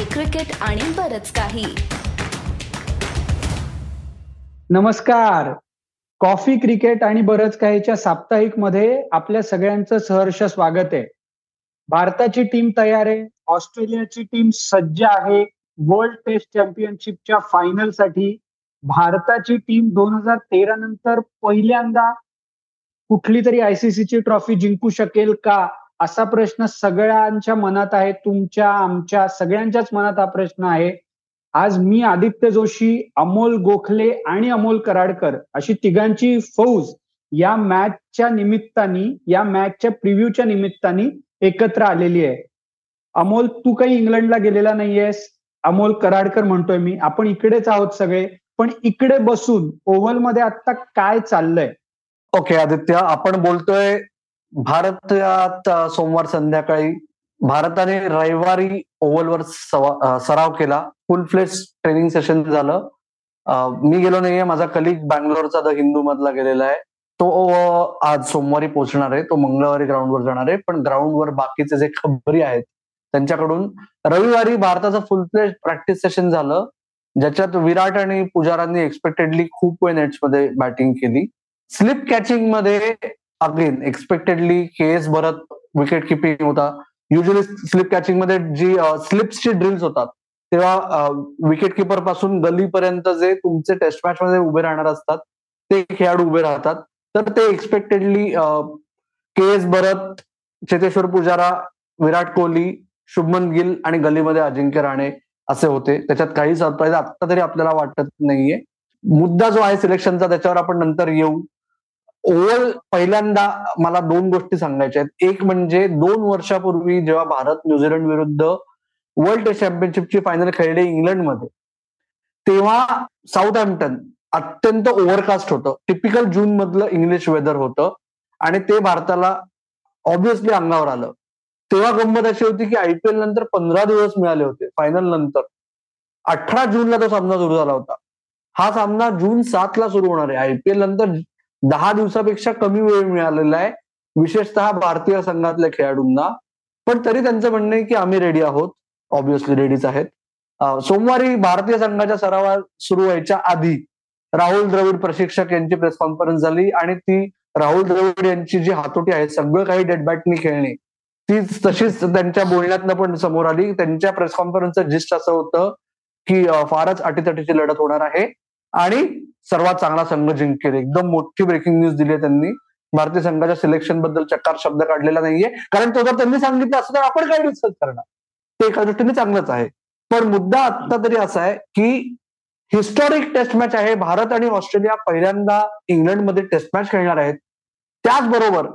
Coffee cricket आणि बरच काही. नमस्कार. कॉफी क्रिकेट आणि बरच काहीच्या साप्ताहिकमध्ये आपल्या सगळ्यांचं सहर्ष स्वागत आहे. भारताची टीम तयार आहे. ऑस्ट्रेलियाची टीम सज्ज आहे. वर्ल्ड टेस्ट चॅम्पियनशिपच्या फायनलसाठी भारताची टीम दोन हजार तेरा नंतर पहिल्यांदा कुठली तरी आयसीसीची ट्रॉफी जिंकू शकेल का? असा प्रश्न सगळ्यांच्या मनात आहे तुमच्या आमच्या सगळ्यांच्याच मनात हा प्रश्न आहे. आज मी आदित्य जोशी अमोल गोखले आणि अमोल कराडकर अशी तिघांची फौज या मॅचच्या निमित्ताने या मॅचच्या प्रिव्ह्यूच्या निमित्ताने एकत्र आलेली आहे. अमोल तू काही इंग्लंडला गेलेला नाहीयेस. अमोल कराडकर म्हणतोय मी. आपण इकडेच आहोत सगळे. पण इकडे बसून ओव्हलमध्ये आता काय चाललंय? ओके आदित्य. आपण बोलतोय भारतात सोमवार संध्याकाळी भारताने रविवारी ओव्हलवर सराव केला. फुल फ्लेस ट्रेनिंग सेशन झालं. मी गेलो नाहीये. माझा कलिग बँगलोरचा द हिंदू मधला गेलेला आहे. तो आज सोमवारी पोहोचणार आहे. तो मंगळवारी ग्राउंडवर जाणार आहे. पण ग्राउंडवर बाकीचे जे खबरी आहेत त्यांच्याकडून रविवारी भारताचं फुल फ्लेस प्रॅक्टिस सेशन झालं ज्याच्यात विराट आणि पुजारांनी एक्सपेक्टेडली खूप वेळ नेट्समध्ये बॅटिंग केली. Slip कॅचिंगमध्ये again expectedly K S Bharat wicket keeping होता. युजली स्लिप कॅचिंगमध्ये जी स्लिप्सची ड्रिल्स होतात तेव्हा विकेट किपरपासून गलीपर्यंत जे तुमचे टेस्ट मॅच मध्ये उभे राहणार असतात ते खेळाडू उभे राहतात. तर ते expectedly K S Bharat Cheteshwar Pujara Virat Kohli Shubman Gill आणि गलीमध्ये अजिंक्य राणे असे होते. त्याच्यात काही सरप्राईज आता तरी आपल्याला वाटत नाहीये. मुद्दा जो आहे सिलेक्शनचा त्याच्यावर आपण नंतर येऊ. ओव्हर पहिल्यांदा मला दोन गोष्टी सांगायच्या आहेत. एक म्हणजे दोन वर्षापूर्वी जेव्हा भारत न्यूझीलंड विरुद्ध वर्ल्ड टेस्ट चॅम्पियनशिपची फायनल खेळली इंग्लंडमध्ये तेव्हा साऊथ हॅम्प्टन अत्यंत ओव्हरकास्ट होतं. टिपिकल जून मधलं इंग्लिश वेदर होतं आणि ते भारताला ऑब्विसली अंगावर आलं. तेव्हा गंमत अशी होती की आयपीएल नंतर पंधरा दिवस मिळाले होते फायनल नंतर. अठरा जूनला तो सामना सुरू झाला होता. हा सामना जून सातला सुरू होणार आहे. आयपीएल नंतर दहा दिवसापेक्षा कमी वेळ मिळालेला आहे. विशेषतः भारतीय संघातल्या खेळाडूंना. पण तरी त्यांचं म्हणणं आहे की आम्ही रेडी आहोत. ऑब्विसली रेडीच आहेत. सोमवारी भारतीय संघाच्या सरावा सुरू व्हायच्या आधी राहुल द्रविड प्रशिक्षक यांची प्रेस कॉन्फरन्स झाली आणि ती राहुल द्रविड यांची जी हातोटी आहे सगळं काही डेडबॅटनी खेळणे ती तशीच त्यांच्या बोलण्यातनं पण समोर आली. त्यांच्या प्रेस कॉन्फरन्सचं जिस्ट असं होतं की फारच अटीतटीची लढत होणार आहे. आणि सर्वात चांगला संघ जिंकेल. एकदम मोठी ब्रेकिंग न्यूज दिली आहे त्यांनी. भारतीय संघाच्या सिलेक्शनबद्दल चक्कार शब्द काढलेला नाहीये. कारण तो जर त्यांनी सांगितलं असं तर आपण काय डिस्कस करणार? ते एका दृष्टीने चांगलंच आहे. पण मुद्दा आता तरी असा आहे की हिस्टॉरिक टेस्ट मॅच आहे. भारत आणि ऑस्ट्रेलिया पहिल्यांदा इंग्लंडमध्ये टेस्ट मॅच खेळणार आहेत. त्याचबरोबर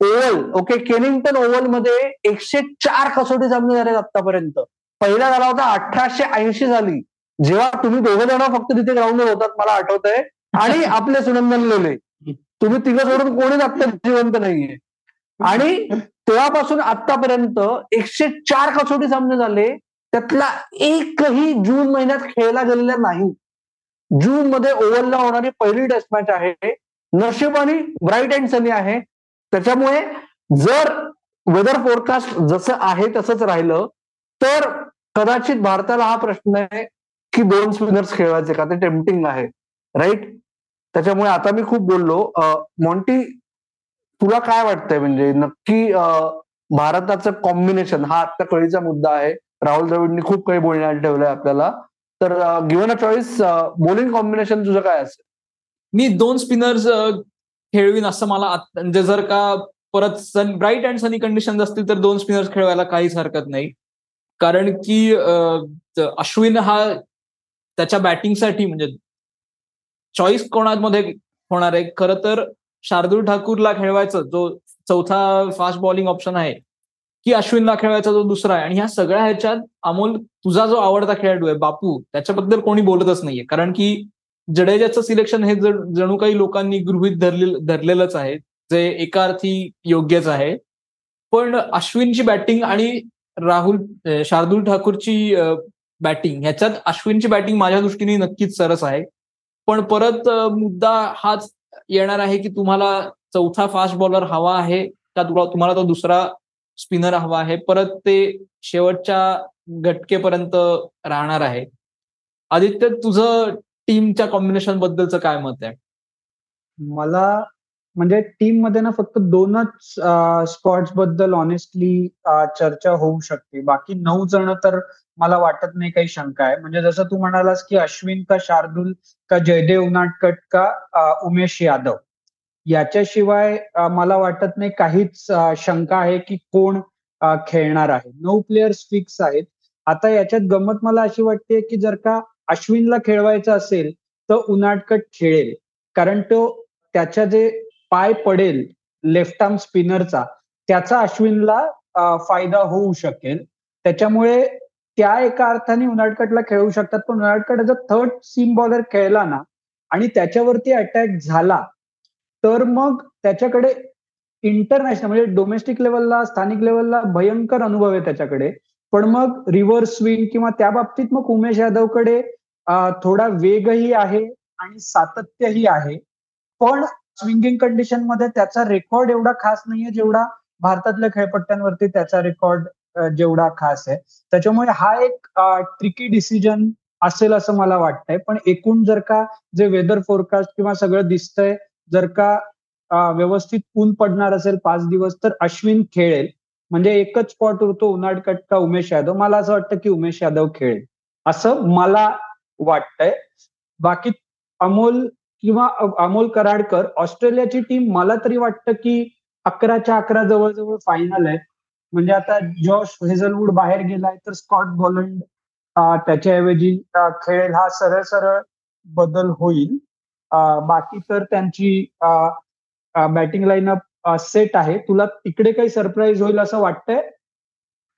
ओव्हल ओके केनिंग्टन ओव्हलमध्ये एकशे चार कसोटी सामने झाले आतापर्यंत पहिला झाला होता अठराशे ऐंशी झाली जेव्हा तुम्ही दोघं जण फक्त तिथे ग्राउंडवर होतात मला आठवत आहे आणि आपले सुनंदन लोले. तुम्ही तिघं सोडून कोणीच आत्ता जिवंत नाहीये. आणि तेव्हापासून आतापर्यंत एकशे चार कसोटी सामने झाले. त्यातला एकही जून महिन्यात खेळला गेलेला नाही. जून मध्ये ओव्हरला होणारी पहिली टेस्ट मॅच आहे. नशिबाने ब्राईट अँड सनी आहे. त्याच्यामुळे जर वेदर फोरकास्ट जसं आहे तसंच राहिलं तर कदाचित भारताला हा प्रश्न आहे. की दोन स्पिनर्स खेळवायचे का? ते टेम्पटिंग आहे. राईट? त्याच्यामुळे आता मी खूप बोललो. मॉन्टी तुला काय वाटतंय म्हणजे नक्की भारताचं कॉम्बिनेशन हा आता कळीचा मुद्दा आहे. राहुल द्रविडनी खूप काही बोलण्यात ठेवलंय आपल्याला. तर given a choice bowling combination तुझं काय असेल? मी दोन स्पिनर्स खेळवीन असं मला म्हणजे जर का परत sun bright and sunny condition असतील तर दोन स्पिनर्स खेळवायला काहीच हरकत नाही. कारण की अश्विन हा त्याच्या बॅटिंगसाठी म्हणजे चॉईस कोणामध्ये होणार आहे? खरं तर शार्दूल ठाकूरला खेळवायचं जो चौथा फास्ट बॉलिंग ऑप्शन आहे की अश्विनला खेळवायचा जो दुसरा आहे? आणि ह्या सगळ्या ह्याच्यात अमोल तुझा जो आवडता खेळाडू आहे बापू त्याच्याबद्दल कोणी बोलतच नाहीये. कारण की जडेजाचं सिलेक्शन हे जणू काही लोकांनी गृहित धरले धरलेलंच आहे जे एका अर्थी योग्यच आहे. पण अश्विनची बॅटिंग आणि राहुल शार्दूल ठाकूरची बॅटिंग ह्याच्यात अश्विनची बॅटिंग माझ्या दृष्टीने नक्कीच सरस आहे. पण परत मुद्दा हाच येणार आहे की तुम्हाला चौथा फास्ट बॉलर हवा आहे. का तुम्हाला तो दुसरा स्पिनर हवा आहे. परत ते शेवटच्या घटकेपर्यंत राहणार आहे. आदित्य तुझं टीमच्या कॉम्बिनेशन बद्दलचं काय मत आहे? मला म्हणजे टीममध्ये ना फक्त दोनच स्पॉट्सबद्दल ऑनेस्टली चर्चा होऊ शकते. बाकी नऊ जण तर मला वाटत नाही काही शंका आहे. म्हणजे जसं तू म्हणालास की अश्विन का शार्दुल का जयदेव उनाटकट का उमेश यादव. याच्याशिवाय मला वाटत नाही काहीच शंका आहे की कोण खेळणार आहे. नऊ प्लेयर्स फिक्स आहेत. आता याच्यात गंमत मला अशी वाटते की जर का अश्विनला खेळवायचं असेल तर उनाटकट खेळेल. कारण तो त्याच्या जे पाय पडेल लेफ्ट आर्म स्पिनरचा त्याचा अश्विनला फायदा होऊ शकेल. त्याच्यामुळे त्या एका अर्थाने उनाटकटला खेळू शकतात पण उनाटकट जर थर्ड सीम बॉलर खेळला ना आणि त्याच्यावरती अटॅक झाला तर मग त्याच्याकडे इंटरनॅशनल म्हणजे डोमेस्टिक लेवलला स्थानिक लेवलला भयंकर अनुभव आहे त्याच्याकडे. पण मग रिव्हर्स स्विंग किंवा त्या बाबतीत मग उमेश यादवकडे थोडा वेगही आहे आणि सातत्यही आहे. पण स्विंगिंग कंडिशनमध्ये त्याचा रेकॉर्ड एवढा खास नाहीये जेवढा भारतातल्या खेळपट्ट्यांवरती त्याचा रेकॉर्ड जेवढा खास आहे. त्याच्यामुळे हा एक ट्रिकी डिसिजन असेल असं मला वाटतंय. पण एकूण जर का जे वेदर फोरकास्ट किंवा सगळं दिसतंय जर का व्यवस्थित ऊन पडणार असेल पाच दिवस तर अश्विन खेळेल. म्हणजे एकच स्पॉट उरतो उन्हाळकट का उमेश यादव. मला असं वाटतं की उमेश यादव खेळेल. असं मला वाटतंय. बाकी अमोल किंवा अमोल कराडकर ऑस्ट्रेलियाची टीम मला तरी वाटतं की अकराच्या अकरा जवळजवळ फायनल आहे. म्हणजे आता जॉश हेझलवूड बाहेर गेलाय तर स्कॉट बॉलंड त्याच्याऐवजी खेळेल हा सरळ सरळ बदल होईल. बाकी तर त्यांची बॅटिंग लाईनअप सेट आहे. तुला तिकडे काही सरप्राईज होईल असं वाटतंय?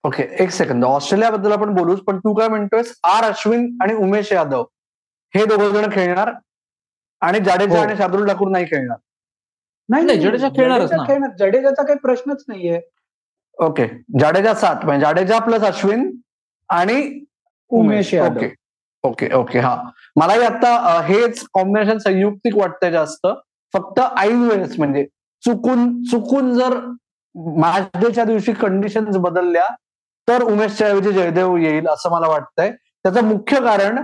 ओके एक सेकंद ऑस्ट्रेलियाबद्दल आपण बोलूच पण तू काय म्हणतोय आर अश्विन आणि उमेश यादव. हे दोघ जण खेळणार. आणि जाडेजा आणि शार्दुल ठाकूर नाही खेळणार. नाही जडेजा खेळणारच खेळणार जडेजाचा काही प्रश्नच नाहीये. ओके जाडेजा सात म्हणजे जाडेजा प्लस अश्विन आणि उमेश ओके ओके ओके हा. मलाही आता हेच कॉम्बिनेशन संयुक्तिक वाटतंय जास्त. फक्त ऐन वेळेस म्हणजे चुकून चुकून जर मॅच डेच्या दिवशी कंडिशन बदलल्या तर उमेशच्या ऐवजी जयदेव येईल असं मला वाटतंय. त्याचं मुख्य कारण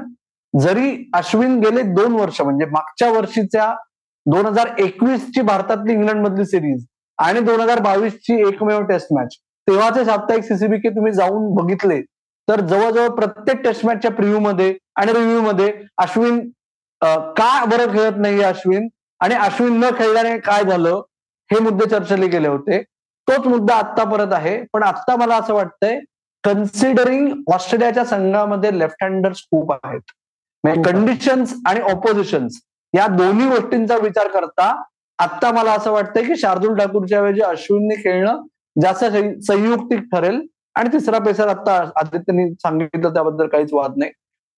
जरी अश्विन गेले दोन वर्ष म्हणजे मागच्या वर्षीच्या दोन हजार एकवीस ची भारतातली इंग्लंड मधली सिरीज आणि दोन हजार बावीस ची एकमेव टेस्ट मॅच तेव्हाचे साप्ताहिक सीसीबीके तुम्ही जाऊन बघितले तर जवळजवळ प्रत्येक टेस्ट मॅचच्या प्रिव्ह्यू मध्ये आणि रिव्ह्यू मध्ये अश्विन का बरं खेळत नाही अश्विन आणि अश्विन न खेळल्याने काय झालं हे मुद्दे चर्चेले गेले होते. तोच मुद्दा आत्ता परत आहे पण आत्ता मला असं वाटतंय कन्सिडरिंग ऑस्ट्रेलियाच्या संघामध्ये लेफ्ट हँडर खूप आहेत. कंडिशन्स आणि ऑपोजिशन्स या दोन्ही गोष्टींचा विचार करता आत्ता मला असं वाटतंय की शार्दुल ठाकूरच्या ऐवजी अश्विनने खेळणं जास्त संयुक्तिक ठरेल. आणि तिसरा पेसर आता आदित्यने सांगितलं त्याबद्दल काहीच वाद नाही.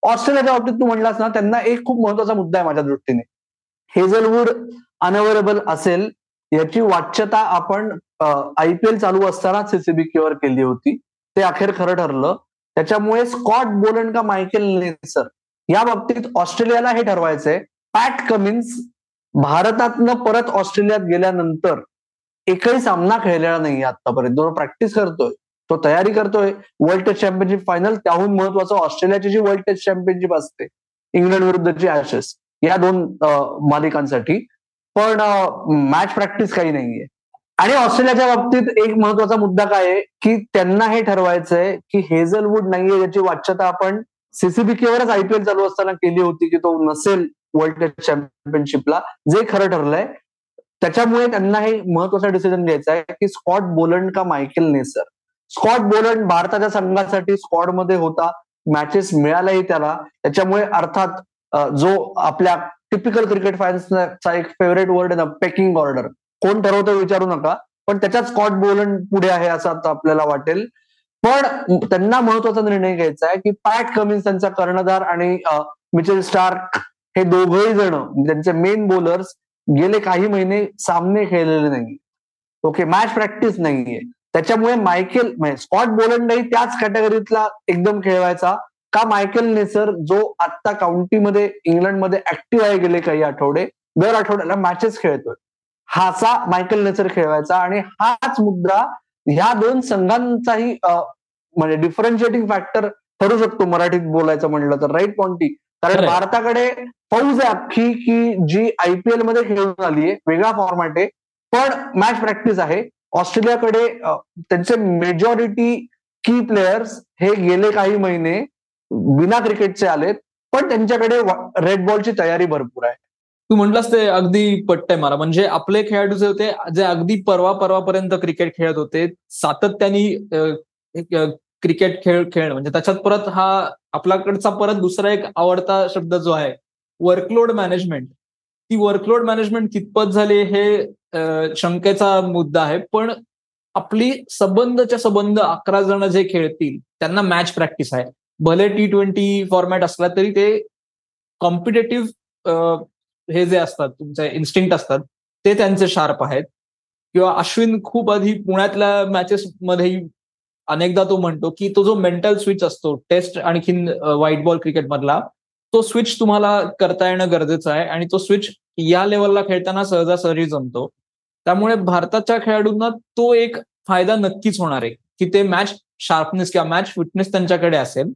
ऑस्ट्रेलियाच्या बाबतीत तू म्हणलास ना त्यांना एक खूप महत्त्वाचा मुद्दा आहे माझ्या दृष्टीने. हेझलवूड अनअवेलेबल असेल याची वाच्यता आपण आयपीएल चालू असताना सीसीबीकेवर केली होती. ते अखेर खरं ठरलं. त्याच्यामुळे स्कॉट बोलन का मायकेल नेसर या बाबतीत ऑस्ट्रेलियाला हे ठरवायचंय. पॅट कमिन्स भारतातनं परत ऑस्ट्रेलियात गेल्यानंतर एकही सामना खेळलेला नाही आतापर्यंत. जो प्रॅक्टिस करतोय तो तयारी करतोय. वर्ल्ड टेस्ट चॅम्पियनशिप फायनल त्याहून महत्वाचं ऑस्ट्रेलियाची जी वर्ल्ड टेस्ट चॅम्पियनशिप असते इंग्लंड विरुद्धची ऍशेस या दोन मालिकांसाठी. पण मॅच प्रॅक्टिस काही नाहीये. आणि ऑस्ट्रेलियाच्या बाबतीत एक महत्त्वाचा मुद्दा काय आहे की त्यांना हे ठरवायचंय की हेझलवूड नाहीये याची वाच्यता आपण सीसीबीकेवरच आयपीएल चालू असताना केली होती की तो नसेल वर्ल्ड टेस्ट चॅम्पियनशिपला जे खरं ठरलंय त्याच्यामुळे त्यांना हे महत्त्वाचा डिसिजन घ्यायचा आहे की स्कॉट बोलंड का मायकेल नेसर? स्कॉट बोलंड भारताच्या संघासाठी स्कॉडमध्ये होता मॅचेस मिळाल्याही त्याला. त्याच्यामुळे अर्थात जो आपल्या टिपिकल क्रिकेट फॅन्सचा एक फेवरेट वर्ड आहे ना पेकिंग ऑर्डर कोण ठरवतं विचारू नका पण त्याच्यात स्कॉट बोलंड पुढे आहे असं आता आपल्याला वाटेल. पण त्यांना महत्त्वाचा निर्णय घ्यायचा आहे की पॅट कमिन्स त्यांचा कर्णधार आणि मिचेल स्टार्क हे दोघही जण त्यांचे मेन बोलर्स गेले काही महिने सामने खेळलेले नाही ओके मॅच प्रॅक्टिस नाहीये. त्याच्यामुळे मायकेल म्हणजे स्कॉट बोलंडही त्याच कॅटेगरीतला एकदम खेळवायचा का मायकेल नेसर जो आत्ता काउंटीमध्ये इंग्लंडमध्ये ऍक्टिव्ह आहे गेले काही आठवडे दर आठवड्याला मॅचेस खेळतोय. हाचा मायकेल नेसर खेळवायचा आणि हाच मुद्दा ह्या दोन संघांचाही म्हणजे डिफरन्शिएटिंग फॅक्टर ठरू शकतो मराठीत बोलायचं म्हणलं तर राईट पॉन्टी? कारण. भारताकडे फौज आहे अख्खी की जी आयपीएलमध्ये खेळून आली आहे वेगळा फॉर्मॅट आहे पण मॅच प्रॅक्टिस आहे. ऑस्ट्रेलियाकडे त्यांचे मेजॉरिटी की प्लेयर्स हे गेले काही महिने बिना क्रिकेटचे आलेत पण त्यांच्याकडे रेड बॉलची तयारी भरपूर आहे. तू म्हटलंस ते अगदी पट्टय मला म्हणजे आपले खेळाडू जे होते जे अगदी परवा परवापर्यंत क्रिकेट खेळत होते सातत्याने क्रिकेट खेळ खेळणं. म्हणजे त्याच्यात परत हा आपल्याकडचा परत दुसरा एक आवडता शब्द जो आहे वर्कलोड मॅनेजमेंट ती वर्कलोड मॅनेजमेंट कितपत झाली हे शंकेचा मुद्दा आहे. पण आपली संबंधच्या संबंध अकरा जण जे खेळतील त्यांना मॅच प्रॅक्टिस आहे. भले टी ट्वेंटी फॉर्मॅट असला तरी ते कॉम्पिटेटिव्ह हे जे असतात तुमचे इन्स्टिंक्ट असतात ते त्यांचे शार्प आहेत. किंवा अश्विन खूप आधी पुण्यातल्या मॅचेस मध्ये अनेकदा तो म्हणतो की तो जो मेंटल स्विच असतो टेस्ट आणखीन व्हाईट बॉल क्रिकेटमधला तो स्विच तुम्हाला करता येणं गरजेचं आहे. आणि तो स्विच या लेवलला खेळताना सहजासहजी जमतो. त्यामुळे भारताच्या खेळाडूंना तो एक फायदा नक्कीच होणार आहे की ते मॅच शार्पनेस किंवा मॅच फिटनेस त्यांच्याकडे असेल.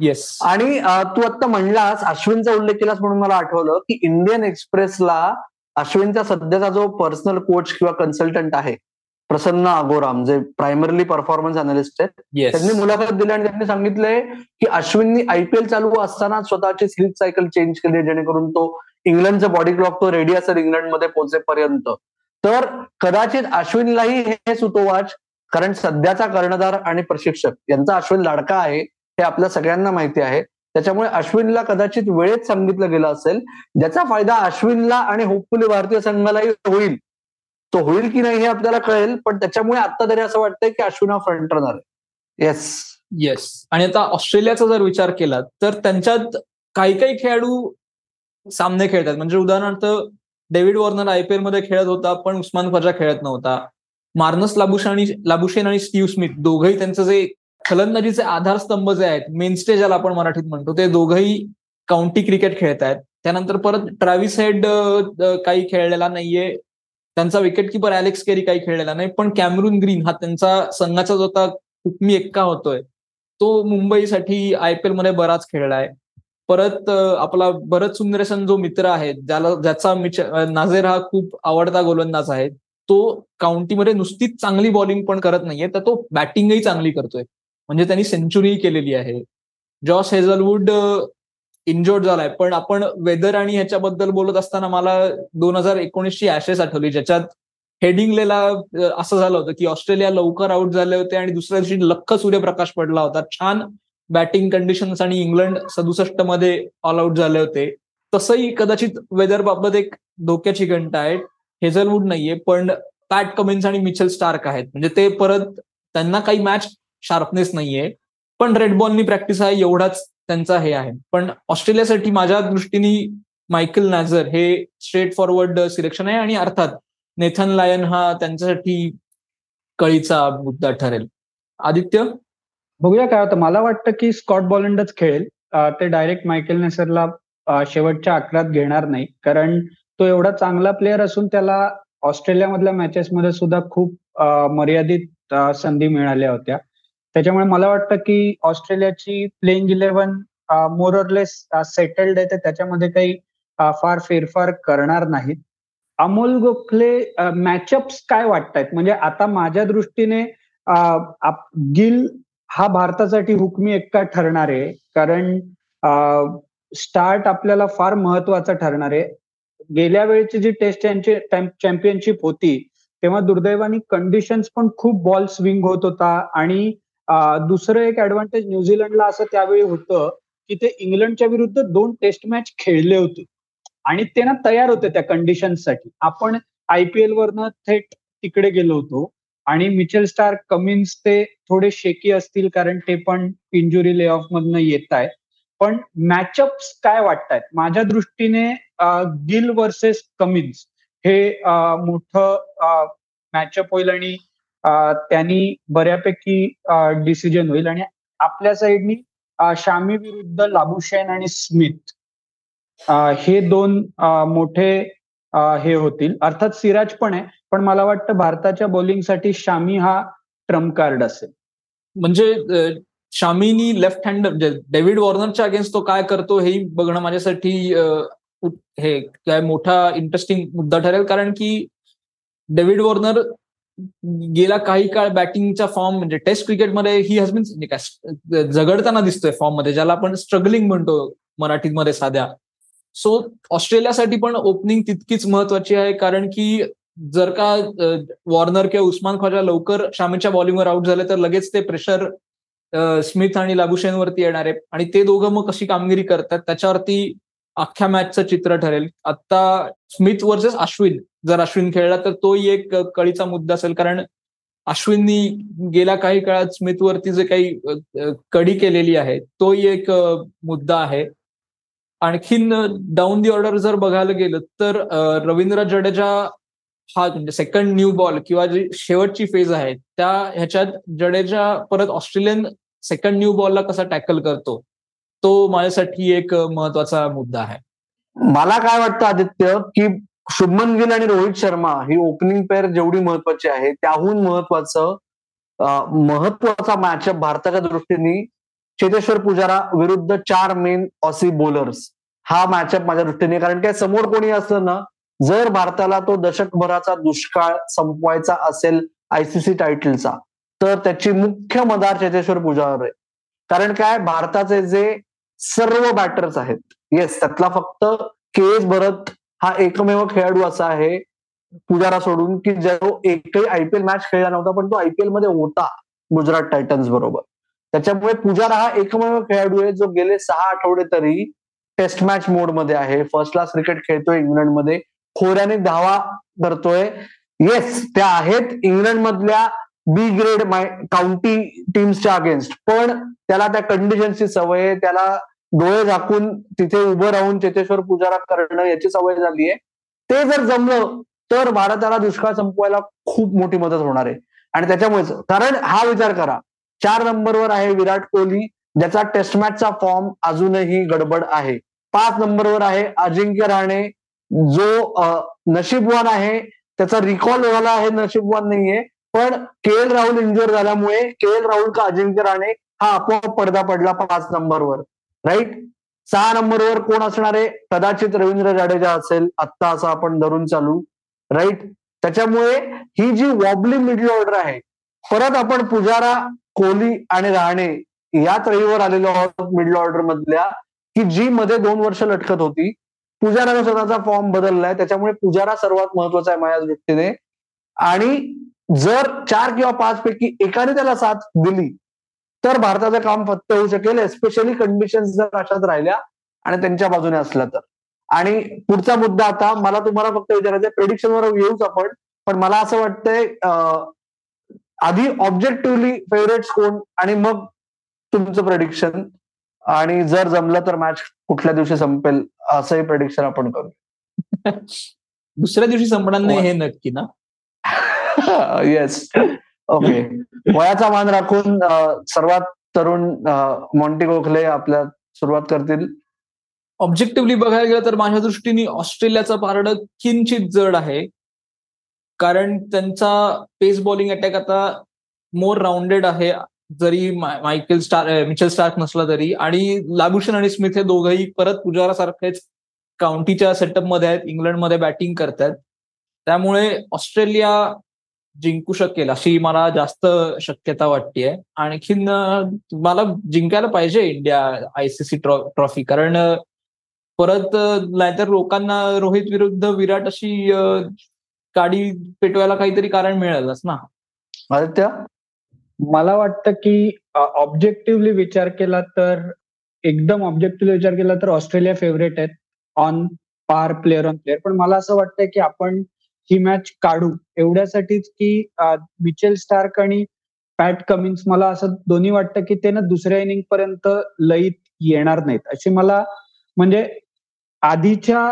येस आणि तू आता म्हणलास अश्विनचा उल्लेख केलास म्हणून मला आठवलं की इंडियन एक्सप्रेसला अश्विनचा सध्याचा जो पर्सनल कोच किंवा कन्सल्टंट आहे प्रसन्न अगोराम जे प्रायमरली परफॉर्मन्स अनालिस्ट आहेत येस त्यांनी मुलाखत दिली आणि त्यांनी सांगितलंय की अश्विननी आयपीएल चालू असताना स्वतःची स्लीप सायकल चेंज केली जेणेकरून तो इंग्लंडचा बॉडी क्लॉक तो रेडी असेल इंग्लंडमध्ये पोहोचेपर्यंत. तर कदाचित अश्विनलाही हे सुतोवाच कारण सध्याचा कर्णधार आणि प्रशिक्षक यांचा अश्विन लाडका आहे हे आपल्या सगळ्यांना माहिती आहे. त्याच्यामुळे अश्विनला कदाचित वेळेत सांगितलं गेलं असेल. ज्याचा फायदा अश्विनला आणि होपफुली भारतीय संघालाही होईल. तो होईल की नाही हे आपल्याला कळेल पण त्याच्यामुळे आता तरी असं वाटतंय की अश्विन हा फ्रंट रनर आहे. येस येस आणि आता ऑस्ट्रेलियाचा जर विचार केला तर त्यांच्यात काही काही खेळाडू सामने खेळतात. म्हणजे उदाहरणार्थ डेव्हिड वॉर्नर आयपीएलमध्ये खेळत होता पण उस्मान फर्जा खेळत नव्हता. मार्नस लाबुशा आणि लाबुशेन आणि स्टीव्ह स्मिथ दोघंही त्यांचं जे फलंदाजीचे आधारस्तंभ जे आहेत मेनस्टे ज्याला आपण मराठीत म्हणतो ते दोघंही काउंटी क्रिकेट खेळत आहेत. त्यानंतर परत ट्रॅव्हिस हेड काही खेळलेला नाहीये. त्यांचा विकेट किपर अलेक्स केरी काही खेळलेला नाही पण कॅमरून ग्रीन हा त्यांचा संघाचा जो आता हुकमी एक्का होतोय तो मुंबईसाठी आयपीएलमध्ये बराच खेळलाय. परत आपला भरत सुंदरेशन जो मित्र आहे ज्याला ज्याचा मिच- नाझेर हा खूप आवडता गोलंदाज आहे तो काउंटीमध्ये नुसतीच चांगली बॉलिंग पण करत नाहीये तर तो बॅटिंगही चांगली करतोय. म्हणजे त्यांनी सेंचुरी केलेली आहे. जॉस हेझलवूड इंजोर्ड झालाय. पण आपण वेदर आणि ह्याच्याबद्दल बोलत असताना मला दोन हजार एकोणीसची ऍशेस आठवली ज्याच्यात हेडिंगलेला असं झालं होतं की ऑस्ट्रेलिया लवकर आउट झाले होते आणि दुसऱ्या दिवशी लख्ख सूर्यप्रकाश पडला होता. छान बॅटिंग कंडिशन्स आणि इंग्लंड सदुसष्टमध्ये ऑल आउट झाले होते. तसंही कदाचित वेदर बाबत एक धोक्याची घंट आहे. हेझलवूड नाहीये पण पॅट कमिन्स आणि मिचेल स्टार्क आहेत. म्हणजे ते परत त्यांना काही मॅच शार्पनेस नाहीये. पण रेड बॉलनी प्रॅक्टिस आहे एवढाच त्यांचा हे आहे. पण ऑस्ट्रेलियासाठी माझ्या दृष्टीने मायकल नॅझर हे स्ट्रेट फॉरवर्ड सिलेक्शन आहे आणि अर्थात नेथन लायन हा त्यांच्यासाठी कळीचा मुद्दा ठरेल. आदित्य? बघूया काय होतं. मला वाटतं की स्कॉट बॉलंडच खेळेल. ते डायरेक्ट मायकेल नेसरला शेवटच्या अकरात घेणार नाही. कारण तो एवढा चांगला प्लेअर असून त्याला ऑस्ट्रेलियामधल्या मॅचेसमध्ये सुद्धा खूप मर्यादित संधी मिळाल्या होत्या. त्याच्यामुळे मला वाटतं की ऑस्ट्रेलियाची playing eleven more or less settled आहे. तर त्याच्यामध्ये काही फार फेरफार करणार नाहीत. अमोल गोखले मॅचअप्स काय वाटतायत? म्हणजे आता माझ्या दृष्टीने आप- गिल हा भारतासाठी हुकमी एक्का ठरणार आहे. कारण स्टार्ट आपल्याला फार महत्त्वाचा ठरणार आहे. गेल्या वेळची जी टेस्ट चॅम्पियनशिप होती तेव्हा दुर्दैवानी कंडिशन्स पण खूप बॉल स्विंग होत होता. आणि दुसरं एक ऍडव्हान्टेज न्यूझीलंडला असं त्यावेळी होतं की ते इंग्लंडच्या विरुद्ध दोन टेस्ट मॅच खेळले होते. आणि ते ना तयार होते त्या कंडिशनसाठी आपण आयपीएल वरनं थेट तिकडे गेलो होतो. आणि मिचेल स्टार कमिन्स ते थोडे शेकी असतील कारण ते पण इंजुरी ले ऑफ मधनं येत आहे पण मॅचअप्स काय वाटतायत? माझ्या दृष्टीने गिल वर्सेस कमिन्स हे मोठं मॅचअप होईल आणि त्यांनी बऱ्यापैकी डिसिजन होईल. आणि आपल्या साईडनी शामी विरुद्ध लाबुशेन आणि स्मिथ हे दोन मोठे हे होतील. अर्थात सिराज पण आहे पण मला वाटतं भारताच्या बॉलिंगसाठी शामी हा ट्रम्प कार्ड असेल. म्हणजे शामीनी लेफ्ट हँड डेव्हिड वॉर्नरच्या अगेन्स्ट तो काय करतो हे बघणं माझ्यासाठी हे काय मोठा इंटरेस्टिंग मुद्दा ठरेल. कारण की डेव्हिड वॉर्नर गेला काही काळ बॅटिंगचा फॉर्म म्हणजे टेस्ट क्रिकेटमध्ये ही हॅज म्हणजे बीन झगडताना दिसतोय फॉर्ममध्ये ज्याला आपण स्ट्रगलिंग म्हणतो मराठीमध्ये साध्या. सो ऑस्ट्रेलियासाठी पण ओपनिंग तितकीच महत्वाची आहे कारण की जर का वॉर्नर किंवा उस्मान ख्वाजा लवकर शामीच्या बॉलिंगवर आउट झाले तर लगेच ते प्रेशर स्मिथ आणि लागुशेनवरती येणार आहे. आणि ते दोघं मग कशी कामगिरी करतात त्याच्यावरती अख्ख्या मॅचचं चित्र ठरेल. आता स्मिथ वर्सेस अश्विन. जर अश्विन खेळला तर तोही एक कळीचा मुद्दा असेल. कारण अश्विननी गेल्या काही काळात स्मिथवरती जे काही कडी केलेली आहे तोही एक मुद्दा आहे. आणखीन डाऊन दी ऑर्डर जर बघायला गेलं तर रवींद्र जडेजा हा म्हणजे सेकंड न्यू बॉल किंवा जी शेवटची फेज आहे त्या ह्याच्यात जडेजा परत ऑस्ट्रेलियन सेकंड न्यू बॉलला कसा टॅकल करतो? तो माझ्यासाठी एक महत्त्वाचा मुद्दा आहे. मला काय वाटतं आदित्य की शुभमन गिल आणि रोहित शर्मा ही ओपनिंग पेअर जेवढी महत्वाची आहे त्याहून महत्वाचं महत्त्वाचा मॅचअप भारताच्या दृष्टीने चेतेश्वर पुजारा विरुद्ध चार मेन ऑसी बॉलर्स हा मॅचअप माझ्या दृष्टीने कारण काय समोर कोणी असलं ना जर भारताला तो दशकभराचा दुष्काळ संपवायचा असेल आयसीसी टायटलचा तर त्याची मुख्य मदार चेतेश्वर पुजारा आहे. कारण काय भारताचे जे सर्व बॅटर्स आहेत. येस त्यातला फक्त के एस भरत हा एकमेव खेळाडू असा आहे पुजारा सोडून की जो एकही आयपीएल मॅच खेळला नव्हता पण तो आयपीएलमध्ये होता गुजरात टायटन्स बरोबर. त्याच्यामुळे पुजारा हा एकमेव खेळाडू आहे जो गेले सहा आठवडे तरी टेस्ट मॅच मोडमध्ये आहे. फर्स्ट क्लास क्रिकेट खेळतोय इंग्लंडमध्ये खोऱ्याने धावा भरतोय येस त्या आहेत इंग्लंड मधल्या बी ग्रेड माय काउंटी टीम्सच्या अगेन्स्ट पण त्याला त्या कंडिशनची सवय त्याला डोळे झाकून तिथे उभं राहून चेतेश्वर पुजारा करणं याची सवय झाली आहे. ते जर जमलं तर भारताला दुष्काळ संपवायला खूप मोठी मदत होणार आहे. आणि त्याच्यामुळेच कारण हा विचार करा. चार नंबरवर आहे विराट कोहली ज्याचा टेस्ट मॅचचा फॉर्म अजूनही गडबड आहे. पाच नंबरवर आहे अजिंक्य राणे जो नशीबवान आहे. त्याचा रिकॉल व्हायला आहे नशीबवान नाहीये. पण के एल राहुल इंजुअर झाल्यामुळे के एल राहुल का अजिंक्य राणे हा आपोआप पडदा पडला पाच नंबरवर. राईट सहा नंबरवर कोण असणार आहे? कदाचित रवींद्र जाडेजा असेल. आत्ता असं आपण धरून चालू. राईट त्याच्यामुळे ही जी वॉबली मिडल ऑर्डर आहे परत आपण पुजारा कोहली आणि राणे याच रहीवर आलेलो आहोत मिडल ऑर्डर मधल्या की जी मध्ये दोन वर्ष लटकत होती. पुजाराने स्वतःचा फॉर्म बदललाय. त्याच्यामुळे पुजारा सर्वात महत्त्वाचा आहे माझ्या दृष्टीने. आणि जर चार किंवा पाच पैकी एकाने त्याला साथ दिली तर भारताचं काम फक्त होऊ शकेल एस्पेशली कंडिशन जर अशाच राहिल्या आणि त्यांच्या बाजूने असल्या तर. आणि पुढचा मुद्दा आता मला तुम्हाला फक्त विचारायचं प्रेडिक्शनवर येऊच आपण पण मला असं वाटतंय आधी ऑब्जेक्टिव्हली फेवरेट्स कोण आणि मग तुमचं प्रेडिक्शन आणि जर जमलं तर मॅच कुठल्या दिवशी संपेल असंही प्रेडिक्शन आपण करू. दुसऱ्या दिवशी संपणार नाही हे नक्की ना? Yes okay. वयाचा मान राखून सर्वात तरुण मॉन्टी गोखले आपल्या सुरुवात करतील. ऑब्जेक्टिव्हली बघायला गेलं तर माझ्या दृष्टीने ऑस्ट्रेलियाचं पारड किंचित जड आहे. कारण त्यांचा पेस बॉलिंग अटॅक आता मोर राऊंडेड आहे जरी मायकेल स्टार मिचल स्टार्क नसला तरी. आणि लागूशन आणि स्मिथ हे दोघंही परत पुजारा सारखेच काउंटीच्या सेटअपमध्ये आहेत इंग्लंडमध्ये बॅटिंग करतात त्यामुळे ऑस्ट्रेलिया जिंकू शकेल अशी मला जास्त शक्यता वाटतेय. आणखीन मला जिंकायला पाहिजे इंडिया आयसीसी ट्रॉफी. कारण परत नाहीतर लोकांना रोहित विरुद्ध विराट अशी गाडी पेटवायला काहीतरी कारण मिळेलच ना? आदित्य? मला वाटतं की ऑब्जेक्टिव्हली विचार केला तर एकदम ऑब्जेक्टिव्हली विचार केला तर ऑस्ट्रेलिया फेवरेट आहेत. On par player on player. पण मला असं वाटतंय की आपण ही मॅच काढू. एवढ्यासाठीच की मिचेल स्टार्क आणि पॅट कमिन्स मला असं दोन्ही वाटतं की ते ना दुसऱ्या इनिंग पर्यंत लईत येणार नाहीत. अशी मला म्हणजे आधीच्या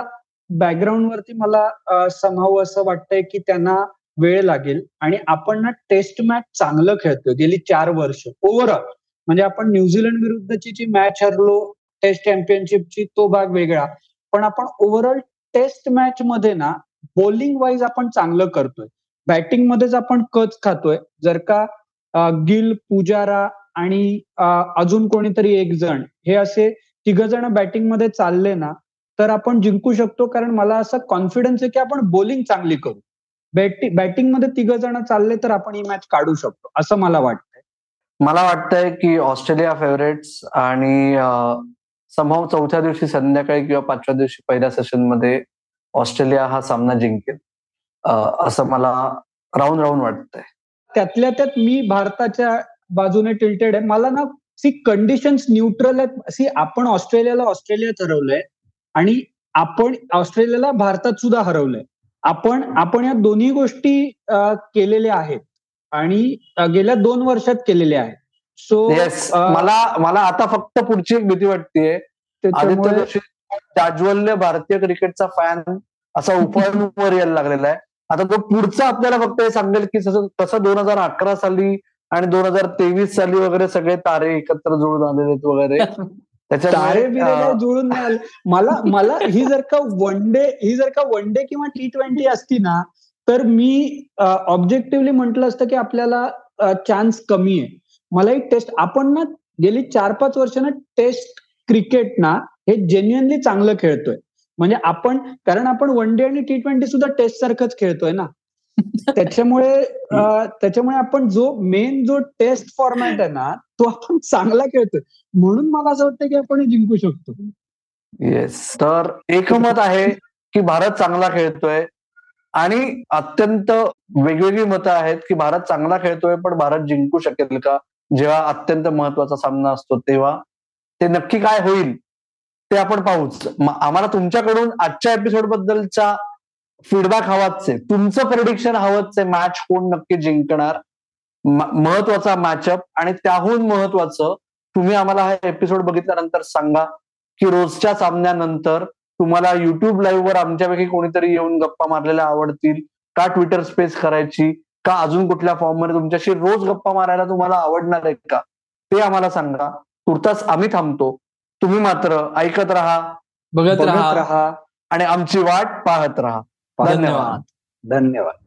बॅकग्राऊंड वरती मला समाव असं वाटतंय की त्यांना वेळ लागेल. आणि आपण ना टेस्ट मॅच चांगलं खेळतोय. गेली चार वर्ष. ओव्हरऑल म्हणजे आपण न्यूझीलंड विरुद्धची जी मॅच हरलो टेस्ट चॅम्पियनशिपची तो भाग वेगळा. पण आपण ओव्हरऑल टेस्ट मॅच मध्ये ना बॉलिंग वाईज आपण चांगलं करतोय. बॅटिंग मध्येच आपण कच खातोय. जर का गिल पुजारा आणि अजून कोणीतरी एक जण हे असे तिघ जण बॅटिंगमध्ये चालले ना तर आपण जिंकू शकतो. कारण मला असं कॉन्फिडन्स आहे की आपण बॉलिंग चांगली करू. बॅटिंग बॅटिंगमध्ये तिघ जण चालले तर आपण ही मॅच काढू शकतो. असं मला वाटतंय. मला वाटतंय की ऑस्ट्रेलिया फेवरेट्स आणि संभव चौथ्या दिवशी संध्याकाळी किंवा पाचव्या दिवशी पहिल्या सेशनमध्ये ऑस्ट्रेलिया हा सामना जिंकेल. असं मला राहून राहून वाटतंय. त्यातल्या त्यात मी भारताच्या बाजूने टिल्टेड आहे. मला ना सी कंडिशन्स न्यूट्रल आहेत. सी आपण ऑस्ट्रेलियाला ऑस्ट्रेलियात हरवलंय आणि आपण ऑस्ट्रेलियाला भारतात सुद्धा हरवलंय. आपण आपण या दोन्ही गोष्टी केलेल्या आहेत आणि गेल्या दोन वर्षात केलेल्या आहेत. सो मला मला आता फक्त पुढची एक भीती वाटतेय. आदित्य जाज्वल्य भारतीय क्रिकेटचा फॅन असा उफाळून यायला लागलेला आहे. आता तो पुढचा आपल्याला फक्त हे सांगेल की कसं दोन हजार अकरा साली आणि दोन हजार तेवीस साली वगैरे सगळे तारे एकत्र जुळून आलेले आहेत वगैरे. तारे जुळून मला मला ही जर का वन डे ही जर का वन डे किंवा टी ट्वेंटी असती ना तर मी ऑब्जेक्टिव्हली म्हटलं असतं की आपल्याला चान्स कमी आहे. मला एक टेस्ट आपण ना गेली चार पाच वर्ष ना टेस्ट क्रिकेट ना हे जेन्युअनली चांगलं खेळतोय. म्हणजे आपण कारण आपण वन डे आणि टी ट्वेंटी सुद्धा टेस्ट सारखंच खेळतोय ना. त्याच्यामुळे त्याच्यामुळे आपण जो मेन जो टेस्ट फॉर्मॅट आहे ना तो आपण चांगला खेळतोय. म्हणून मला असं वाटतं की आपण जिंकू शकतो. येस तर एकमत आहे की भारत चांगला खेळतोय आणि अत्यंत वेगवेगळी मतं आहेत की भारत चांगला खेळतोय पण भारत जिंकू शकेल का? जेव्हा अत्यंत महत्त्वाचा सामना असतो तेव्हा ते नक्की काय होईल? ते आपण पाहूच. आम्हाला तुमच्याकडून आजच्या एपिसोड बद्दलचा फीडबॅक हवाच आहे तुमचं प्रेडिक्शन हवंच आहे मॅच कोण नक्की जिंकणार महत्त्वाचा मॅचअप आणि त्याहून महत्वाचं तुम्ही आम्हाला हा एपिसोड बघितल्यानंतर सांगा की रोजच्या सामन्यानंतर तुम्हाला युट्यूब लाईव्ह वर आमच्यापैकी कोणीतरी येऊन गप्पा मारलेल्या आवडतील का ट्विटर स्पेस करायची का अजून कुठल्या फॉर्ममध्ये तुमच्याशी रोज गप्पा मारायला तुम्हाला आवडणार आहे का ते आम्हाला सांगा. तुर्तास आम्ही थांबतो. तुम्ही मात्र ऐकत राहा बघत राहा. राहा आणि आमची वाट पाहत राहा. धन्यवाद. धन्यवाद.